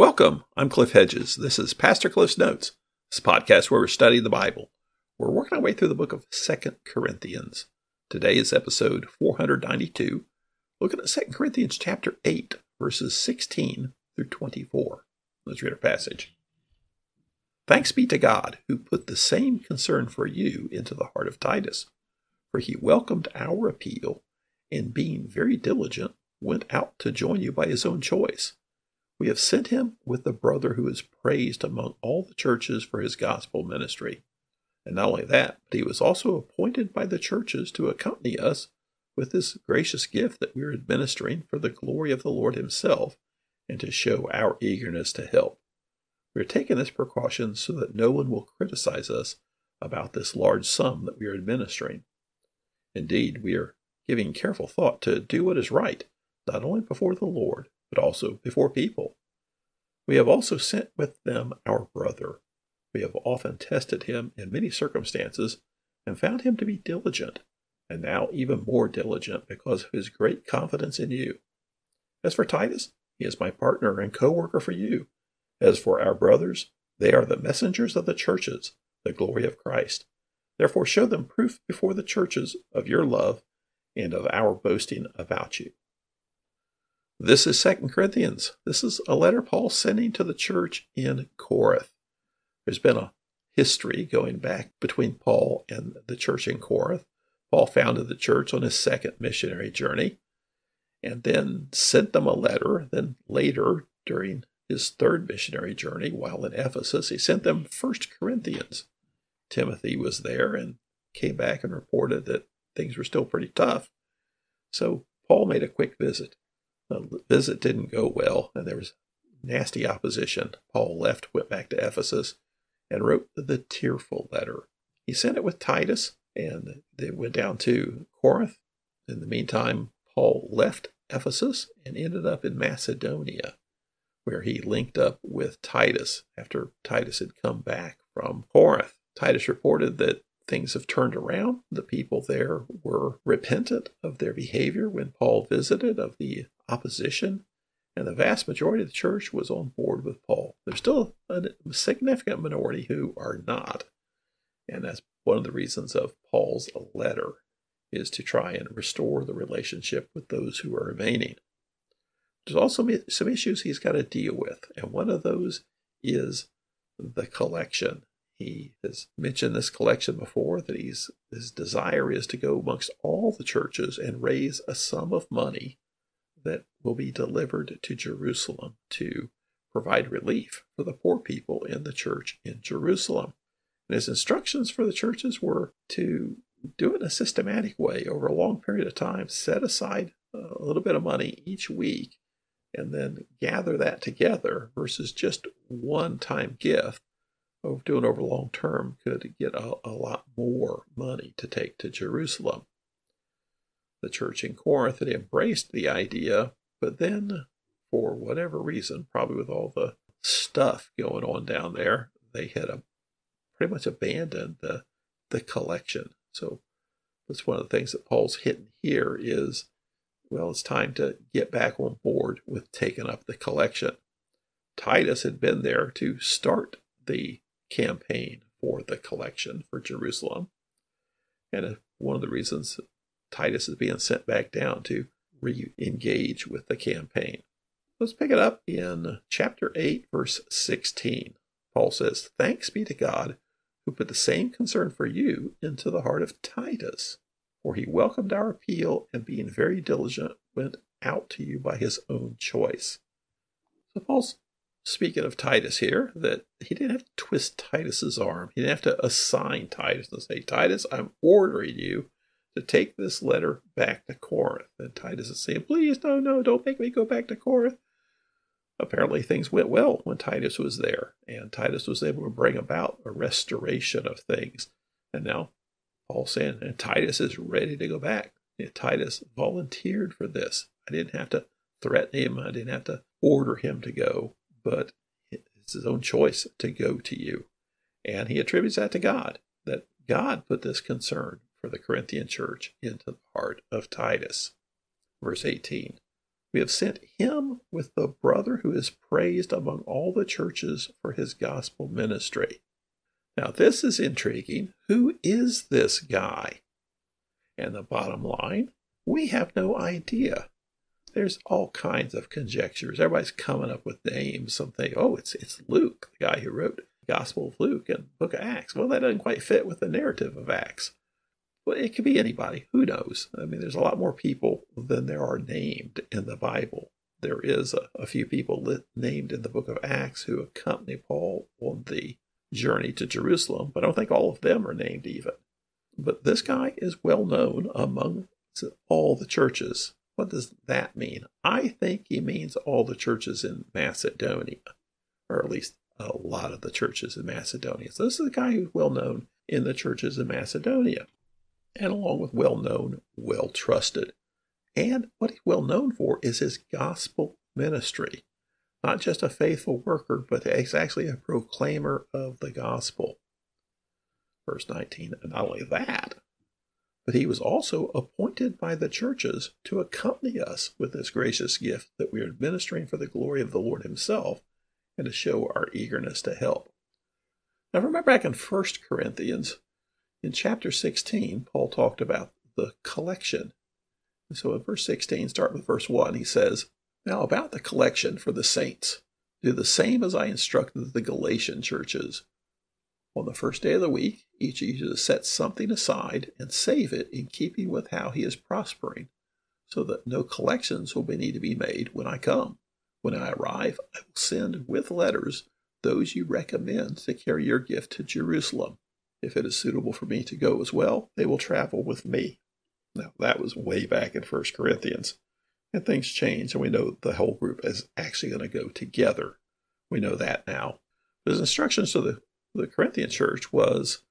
Welcome. I'm Cliff Hedges. This is Pastor Cliff's Notes, this podcast where we study the Bible. We're working our way through the book of Second Corinthians. Today is episode 492, looking at Second Corinthians chapter 8, verses 16 through 24. Let's read our passage. Thanks be to God who put the same concern for you into the heart of Titus, for he welcomed our appeal and being very diligent went out to join you by his own choice we have sent him with the brother who is praised among all the churches for his gospel ministry. And not only that, but he was also appointed by the churches to accompany us with this gracious gift that we are administering for the glory of the Lord himself and to show our eagerness to help. We are taking this precaution so that no one will criticize us about this large sum that we are administering. Indeed, we are giving careful thought to do what is right, not only before the Lord, but also before people. We have also sent with them our brother. We have often tested him in many circumstances and found him to be diligent, and now even more diligent because of his great confidence in you. As for Titus, he is my partner and co worker for you. As for our brothers, they are the messengers of the churches, the glory of Christ. Therefore, show them proof before the churches of your love and of our boasting about you. This is Second Corinthians. This is a letter Paul sending to the church in Corinth. There's been a history going back between Paul and the church in Corinth. Paul founded the church on his second missionary journey and then sent them a letter. Then later, during his third missionary journey while in Ephesus, he sent them First Corinthians. Timothy was there and came back and reported that things were still pretty tough. So Paul made a quick visit. The visit didn't go well, and there was nasty opposition. Paul left, went back to Ephesus, and wrote the tearful letter. He sent it with Titus, and they went down to Corinth. In the meantime, Paul left Ephesus and ended up in Macedonia, where he linked up with Titus after Titus had come back from Corinth. Titus reported that things have turned around. The people there were repentant of their behavior when Paul visited, of the opposition, and the vast majority of the church was on board with Paul. There's still a significant minority who are not, and that's one of the reasons of Paul's letter is to try and restore the relationship with those who are remaining. There's also some issues he's got to deal with, and one of those is the collection. He has mentioned this collection before that he's his desire is to go amongst all the churches and raise a sum of money that will be delivered to Jerusalem to provide relief for the poor people in the church in Jerusalem. And his instructions for the churches were to do it in a systematic way over a long period of time, set aside a little bit of money each week, and then gather that together versus just one time gift of doing over long term could get a, a lot more money to take to Jerusalem the church in Corinth had embraced the idea, but then, for whatever reason, probably with all the stuff going on down there, they had a, pretty much abandoned the, the collection. So that's one of the things that Paul's hitting here is, well, it's time to get back on board with taking up the collection. Titus had been there to start the campaign for the collection for Jerusalem. And uh, one of the reasons Titus is being sent back down to re engage with the campaign. Let's pick it up in chapter 8, verse 16. Paul says, Thanks be to God who put the same concern for you into the heart of Titus, for he welcomed our appeal and being very diligent went out to you by his own choice. So Paul's speaking of Titus here, that he didn't have to twist Titus's arm. He didn't have to assign Titus and say, Titus, I'm ordering you to take this letter back to Corinth. And Titus is saying, Please, no, no, don't make me go back to Corinth. Apparently, things went well when Titus was there, and Titus was able to bring about a restoration of things. And now Paul's saying, and Titus is ready to go back. And Titus volunteered for this. I didn't have to threaten him, I didn't have to order him to go, but it's his own choice to go to you. And he attributes that to God, that God put this concern for the Corinthian church into the heart of Titus. Verse 18 We have sent him with the brother who is praised among all the churches for his gospel ministry. Now, this is intriguing. Who is this guy? And the bottom line, we have no idea. There's all kinds of conjectures. Everybody's coming up with names. Some think, oh, it's it's Luke, the guy who wrote Gospel of Luke and Book of Acts. Well, that doesn't quite fit with the narrative of Acts. It could be anybody. Who knows? I mean, there's a lot more people than there are named in the Bible. There is a, a few people named in the book of Acts who accompany Paul on the journey to Jerusalem, but I don't think all of them are named even. But this guy is well known among all the churches. What does that mean? I think he means all the churches in Macedonia, or at least a lot of the churches in Macedonia. So this is a guy who's well known in the churches in Macedonia and along with well known, well trusted. And what he's well known for is his gospel ministry. Not just a faithful worker, but he's actually a proclaimer of the gospel. Verse 19, and not only that, but he was also appointed by the churches to accompany us with this gracious gift that we are administering for the glory of the Lord Himself and to show our eagerness to help. Now, remember back in 1 Corinthians, in chapter 16, Paul talked about the collection. So in verse 16, start with verse 1, he says, Now about the collection for the saints, do the same as I instructed the Galatian churches. On the first day of the week, each of you set something aside and save it in keeping with how he is prospering, so that no collections will be need to be made when I come. When I arrive, I will send with letters those you recommend to carry your gift to Jerusalem. If it is suitable for me to go as well, they will travel with me. Now, that was way back in First Corinthians. And things change, and we know the whole group is actually going to go together. We know that now. His instructions to the, the Corinthian church was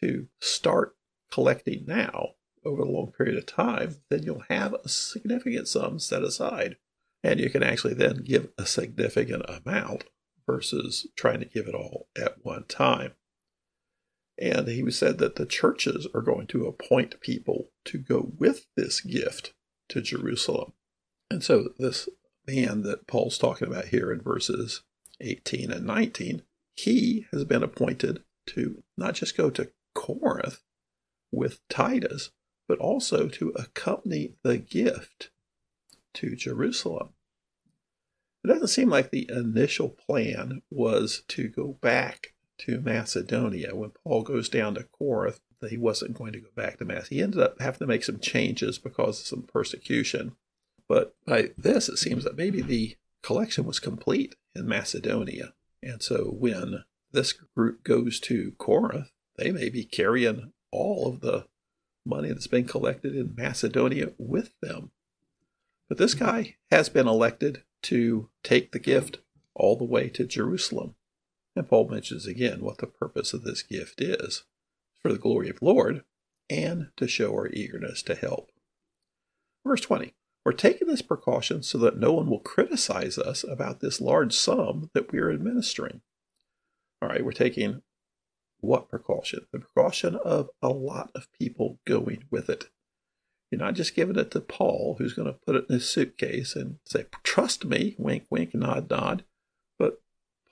to start collecting now over a long period of time, then you'll have a significant sum set aside. And you can actually then give a significant amount versus trying to give it all at one time. And he said that the churches are going to appoint people to go with this gift to Jerusalem. And so, this man that Paul's talking about here in verses 18 and 19, he has been appointed to not just go to Corinth with Titus, but also to accompany the gift to Jerusalem. It doesn't seem like the initial plan was to go back to Macedonia. When Paul goes down to Corinth, he wasn't going to go back to Mass. He ended up having to make some changes because of some persecution. But by this, it seems that maybe the collection was complete in Macedonia. And so when this group goes to Corinth, they may be carrying all of the money that's been collected in Macedonia with them. But this guy has been elected to take the gift all the way to Jerusalem. And Paul mentions again what the purpose of this gift is for the glory of the Lord and to show our eagerness to help. Verse 20 We're taking this precaution so that no one will criticize us about this large sum that we are administering. All right, we're taking what precaution? The precaution of a lot of people going with it. You're not just giving it to Paul, who's going to put it in his suitcase and say, Trust me, wink, wink, nod, nod.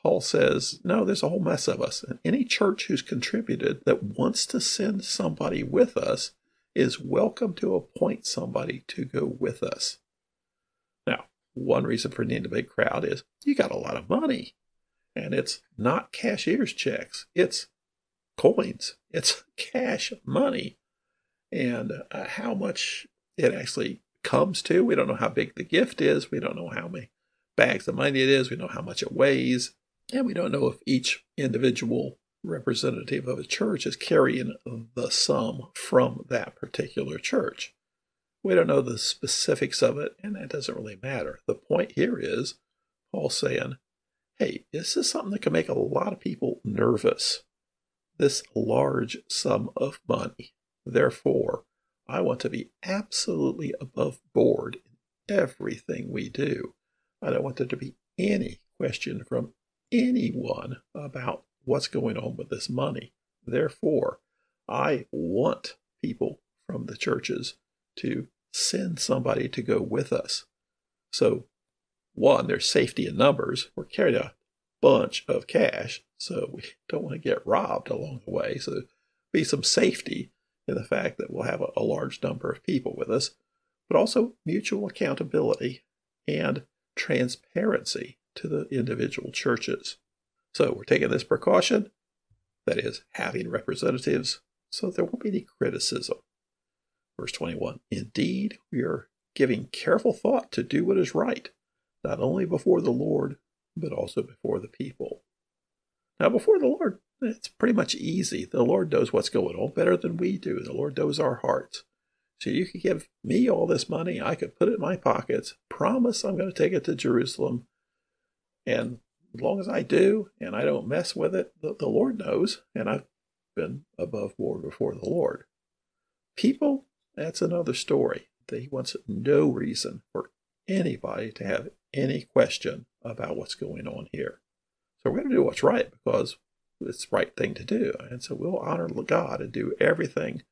Paul says, no, there's a whole mess of us. And any church who's contributed that wants to send somebody with us is welcome to appoint somebody to go with us. Now, one reason for needing a big crowd is you got a lot of money. And it's not cashier's checks, it's coins, it's cash money. And uh, how much it actually comes to, we don't know how big the gift is, we don't know how many bags of money it is, we know how much it weighs. And we don't know if each individual representative of a church is carrying the sum from that particular church. We don't know the specifics of it, and that doesn't really matter. The point here is Paul saying, hey, this is something that can make a lot of people nervous. This large sum of money. Therefore, I want to be absolutely above board in everything we do. I don't want there to be any question from anyone about what's going on with this money. Therefore, I want people from the churches to send somebody to go with us. So, one, there's safety in numbers. We're carrying a bunch of cash, so we don't want to get robbed along the way. So, be some safety in the fact that we'll have a, large number of people with us, but also mutual accountability and transparency to the individual churches. So, we're taking this precaution that is, having representatives so there won't be any criticism. Verse 21 Indeed, we are giving careful thought to do what is right, not only before the Lord, but also before the people. Now, before the Lord, it's pretty much easy. The Lord knows what's going on better than we do. The Lord knows our hearts. So you could give me all this money, I could put it in my pockets, promise I'm going to take it to Jerusalem, and as long as I do and I don't mess with it, the, the Lord knows, and I've been above board before the Lord. People, that's another story. He wants no reason for anybody to have any question about what's going on here. So we're going to do what's right because it's the right thing to do. And so we'll honor God and do everything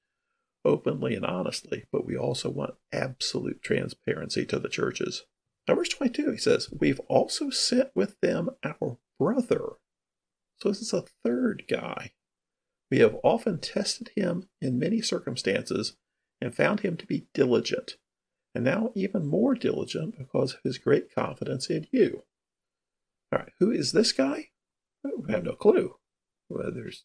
openly and honestly, but we also want absolute transparency to the churches. Now, verse 22, he says, We've also sent with them our brother. So this is a third guy. We have often tested him in many circumstances and found him to be diligent, and now even more diligent because of his great confidence in you. All right, who is this guy? Oh, we have no clue. Well, there's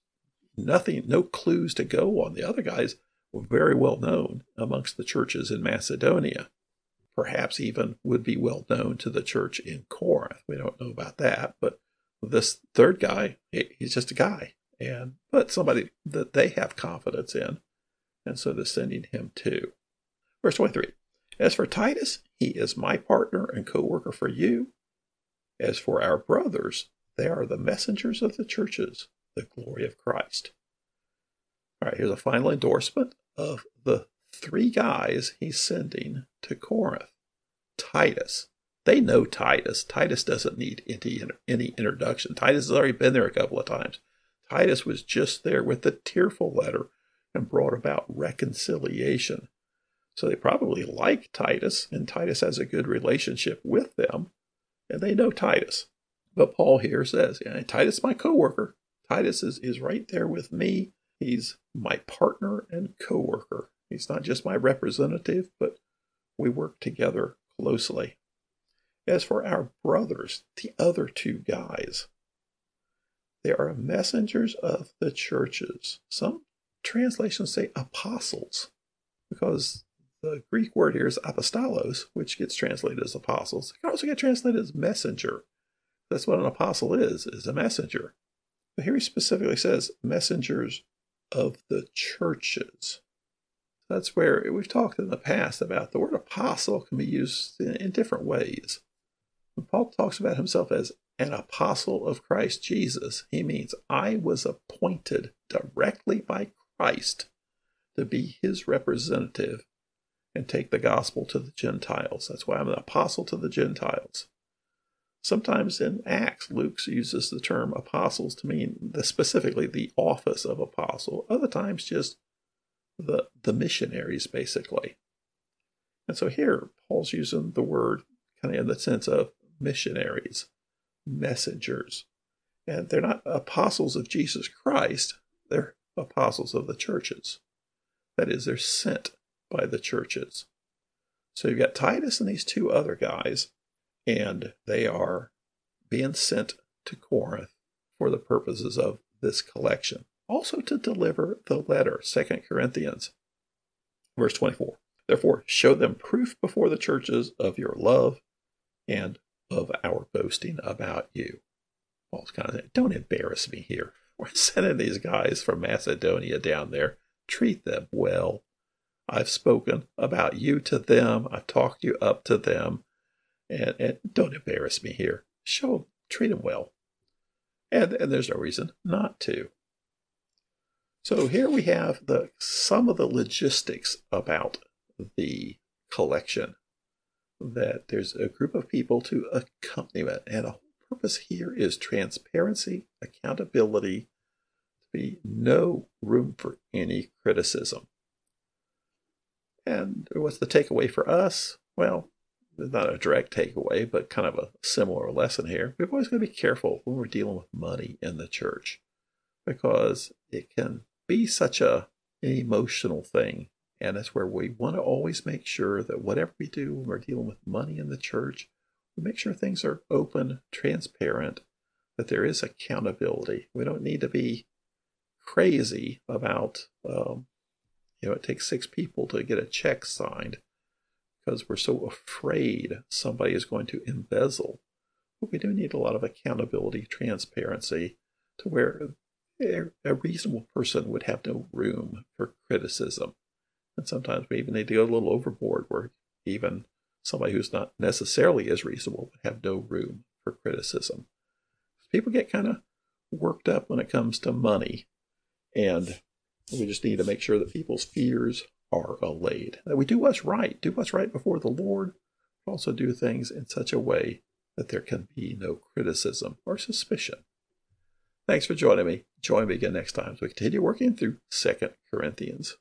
nothing, no clues to go on. The other guys were very well known amongst the churches in Macedonia perhaps even would be well known to the church in Corinth. We don't know about that, but this third guy, he's just a guy, and but somebody that they have confidence in, and so they're sending him to. Verse 23 As for Titus, he is my partner and co worker for you. As for our brothers, they are the messengers of the churches, the glory of Christ. All right, here's a final endorsement of the three guys he's sending to Corinth. Titus. They know Titus. Titus doesn't need any, any introduction. Titus has already been there a couple of times. Titus was just there with the tearful letter and brought about reconciliation. So they probably like Titus, and Titus has a good relationship with them, and they know Titus. But Paul here says, Titus my co-worker. Titus is, is right there with me. He's my partner and co-worker. He's not just my representative, but we work together closely. As for our brothers, the other two guys, they are messengers of the churches. Some translations say apostles, because the Greek word here is apostolos, which gets translated as apostles. It can also get translated as messenger. That's what an apostle is, is a messenger. But here he specifically says messengers of the churches. That's where we've talked in the past about the word apostle can be used in, in different ways. When Paul talks about himself as an apostle of Christ Jesus, he means I was appointed directly by Christ to be his representative and take the gospel to the Gentiles. That's why I'm an apostle to the Gentiles. Sometimes in Acts, Luke uses the term apostles to mean the, specifically the office of apostle. Other times, just the, the missionaries, basically. And so here, Paul's using the word kind of in the sense of missionaries, messengers. And they're not apostles of Jesus Christ, they're apostles of the churches. That is, they're sent by the churches. So you've got Titus and these two other guys, and they are being sent to Corinth for the purposes of this collection also to deliver the letter, 2 Corinthians. Verse 24. Therefore, show them proof before the churches of your love and of our boasting about you. Paul's kind of saying, don't embarrass me here. We're sending these guys from Macedonia down there. Treat them well. I've spoken about you to them. I've talked you up to them. And, and don't embarrass me here. Show treat them well. And, and there's no reason not to. So here we have the some of the logistics about the collection. That there's a group of people to accompany it, and the whole purpose here is transparency, accountability, to be no room for any criticism. And what's the takeaway for us? Well, not a direct takeaway, but kind of a similar lesson here. We've always got to be careful when we're dealing with money in the church because it can be such a an emotional thing. And that's where we want to always make sure that whatever we do when we're dealing with money in the church, we make sure things are open, transparent, that there is accountability. We don't need to be crazy about, um, you know, it takes six people to get a check signed because we're so afraid somebody is going to embezzle. But we do need a lot of accountability, transparency to where a reasonable person would have no room for criticism. And sometimes we even need to go a little overboard where even somebody who's not necessarily as reasonable would have no room for criticism. People get kind of worked up when it comes to money, and we just need to make sure that people's fears are allayed. That we do what's right, do what's right before the Lord, but also do things in such a way that there can be no criticism or suspicion. Thanks for joining me. Join me again next time as we continue working through Second Corinthians.